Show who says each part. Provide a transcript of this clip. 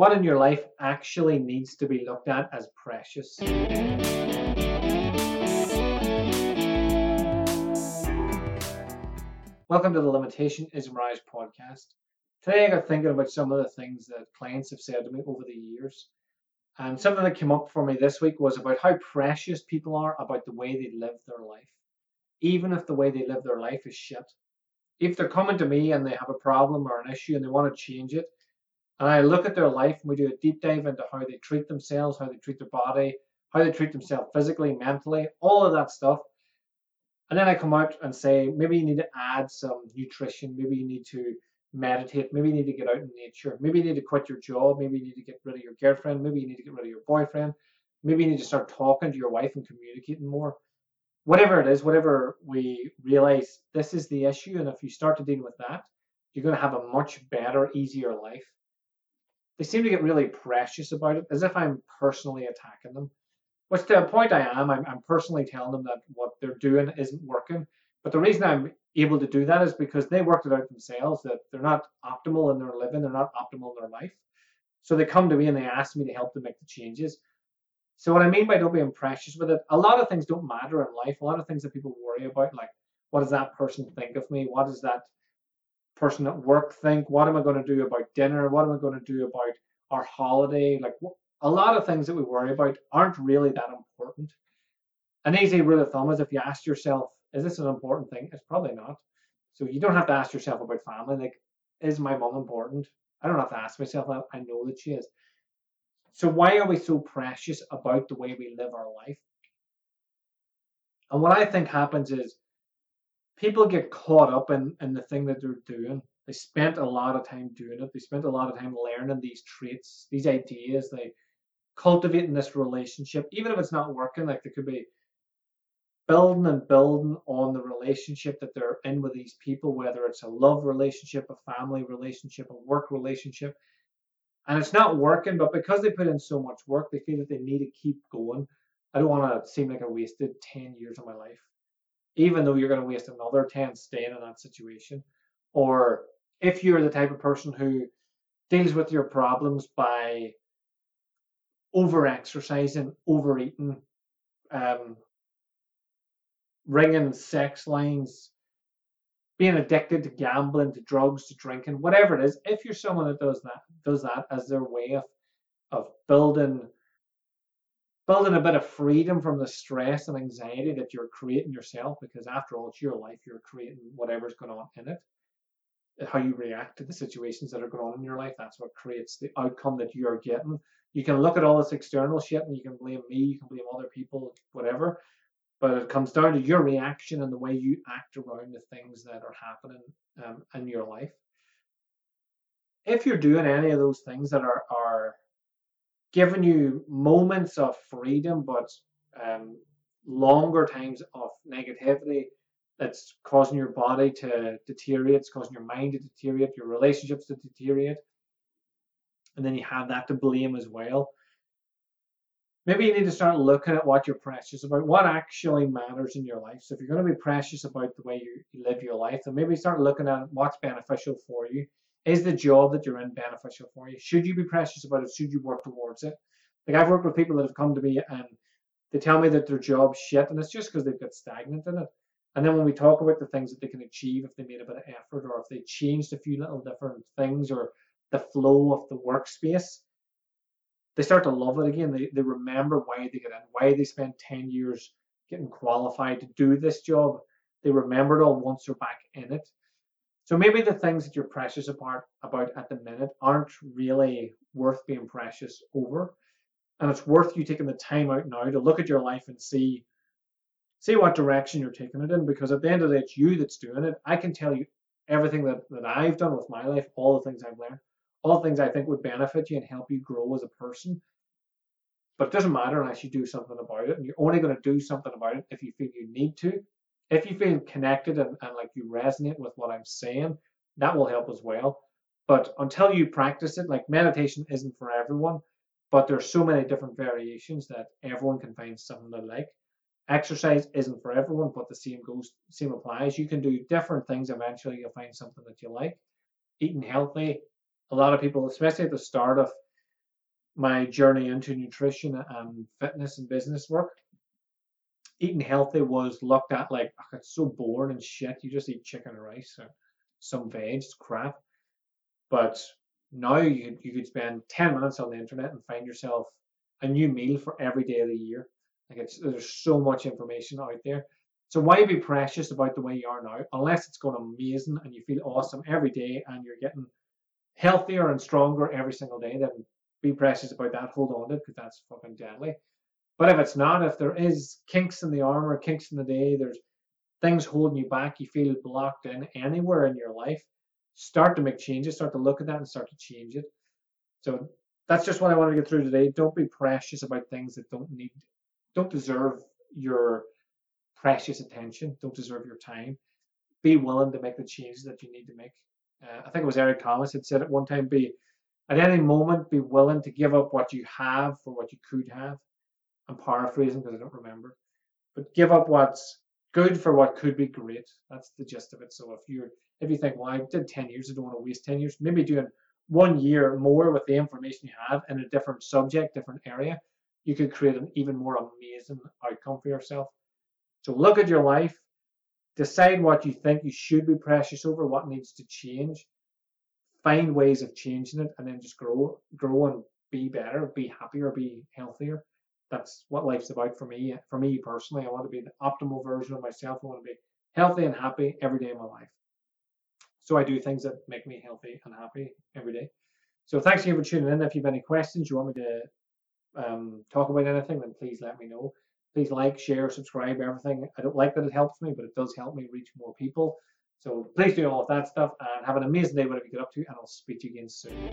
Speaker 1: What in your life actually needs to be looked at as precious? Welcome to the Limitation is Mirage podcast. Today I got thinking about some of the things that clients have said to me over the years. And something that came up for me this week was about how precious people are about the way they live their life. Even if the way they live their life is shit. If they're coming to me and they have a problem or an issue and they want to change it, and I look at their life and we do a deep dive into how they treat themselves, how they treat their body, how they treat themselves physically, mentally, all of that stuff. And then I come out and say, maybe you need to add some nutrition, maybe you need to meditate, maybe you need to get out in nature, maybe you need to quit your job, maybe you need to get rid of your girlfriend, maybe you need to get rid of your boyfriend, maybe you need to start talking to your wife and communicating more. Whatever it is, whatever we realize this is the issue, and if you start to deal with that, you're going to have a much better, easier life they seem to get really precious about it, as if I'm personally attacking them. Which to a point I am, I'm, I'm personally telling them that what they're doing isn't working. But the reason I'm able to do that is because they worked it out themselves that they're not optimal in their living, they're not optimal in their life. So they come to me and they ask me to help them make the changes. So what I mean by don't being precious with it, a lot of things don't matter in life. A lot of things that people worry about, like what does that person think of me? What does that person at work think? What am I going to do about dinner? What am I going to do about our holiday? Like a lot of things that we worry about aren't really that important. An easy rule of thumb is if you ask yourself, is this an important thing? It's probably not. So you don't have to ask yourself about family. Like, is my mom important? I don't have to ask myself. I know that she is. So why are we so precious about the way we live our life? And what I think happens is people get caught up in, in the thing that they're doing. They spent a lot of time doing it. They spent a lot of time learning these traits, these ideas. They cultivating this relationship, even if it's not working. Like they could be building and building on the relationship that they're in with these people, whether it's a love relationship, a family relationship, a work relationship, and it's not working. But because they put in so much work, they feel that they need to keep going. I don't want to seem like I wasted ten years of my life even though you're going to waste another 10 staying in that situation. Or if you're the type of person who deals with your problems by over exercising, overeating, um, ringing sex lines, being addicted to gambling, to drugs, to drinking, whatever it is, if you're someone that does that, does that as their way of of building building a bit of freedom from the stress and anxiety that you're creating yourself because after all it's your life you're creating whatever's going on in it. How you react to the situations that are going on in your life that's what creates the outcome that you're getting. You can look at all this external shit and you can blame me you can blame other people whatever but it comes down to your reaction and the way you act around the things that are happening um, in your life. If you're doing any of those things that are are giving you moments of freedom, but um, longer times of negativity that's causing your body to deteriorate, it's causing your mind to deteriorate, your relationships to deteriorate. And then you have that to blame as well. Maybe you need to start looking at what you're precious about, what actually matters in your life. So if you're going to be precious about the way you live your life, then maybe start looking at what's beneficial for you is the job that you're in beneficial for you? Should you be precious about it? Should you work towards it? Like I've worked with people that have come to me and they tell me that their job's shit, and it's just because they've got stagnant in it. And then when we talk about the things that they can achieve if they made a bit of effort or if they changed a few little different things or the flow of the workspace, they start to love it again. They, they remember why they get in, why they spent 10 years getting qualified to do this job. They remember it all once they're back in it. So maybe the things that you're precious about about at the minute aren't really worth being precious over. And it's worth you taking the time out now to look at your life and see see what direction you're taking it in because at the end of the day it's you that's doing it. I can tell you everything that, that I've done with my life, all the things I've learned, all the things I think would benefit you and help you grow as a person. But it doesn't matter unless you do something about it. And you're only going to do something about it if you feel you need to if you feel connected and, and like you resonate with what I'm saying, that will help as well. But until you practice it, like meditation isn't for everyone, but there's so many different variations that everyone can find something they like. Exercise isn't for everyone, but the same goes, same applies. You can do different things. Eventually, you'll find something that you like. Eating healthy. A lot of people, especially at the start of my journey into nutrition and fitness and business work, eating healthy was looked at like oh, it's so boring and shit. You just eat chicken and rice or some veg, it's crap. But now you you could spend 10 minutes on the internet and find yourself a new meal for every day of the year. Like it's there's so much information out there. So why be precious about the way you are now, unless it's going amazing and you feel awesome every day and you're getting healthier and stronger every single day, then be precious about that. Hold on to it because that's fucking deadly. But if it's not, if there is kinks in the armor, kinks in the day, there's things holding you back, you feel blocked in anywhere in your life, start to make changes, start to look at that and start to change it. So that's just what I wanted to get through today. Don't be precious about things that don't need, don't deserve your precious attention, don't deserve your time. Be willing to make the changes that you need to make. Uh, I think it was Eric Thomas had said at one time, be at any moment, be willing to give up what you have for what you could have. I'm paraphrasing because I don't remember. But give up what's good for what could be great. That's the gist of it. So if you're if you think, well, I did 10 years, I don't want to waste 10 years, maybe doing one year more with the information you have in a different subject, different area, you could create an even more amazing outcome for yourself. So look at your life, decide what you think you should be precious over, what needs to change, find ways of changing it, and then just grow, grow and be better, be happier, be healthier that's what life's about for me. For me personally, I want to be the optimal version of myself. I want to be healthy and happy every day of my life. So I do things that make me healthy and happy every day. So thanks again for tuning in. If you have any questions, you want me to um, talk about anything, then please let me know. Please like, share, subscribe, everything. I don't like that it helps me, but it does help me reach more people. So please do all of that stuff and have an amazing day, whatever you get up to, and I'll speak to you again soon.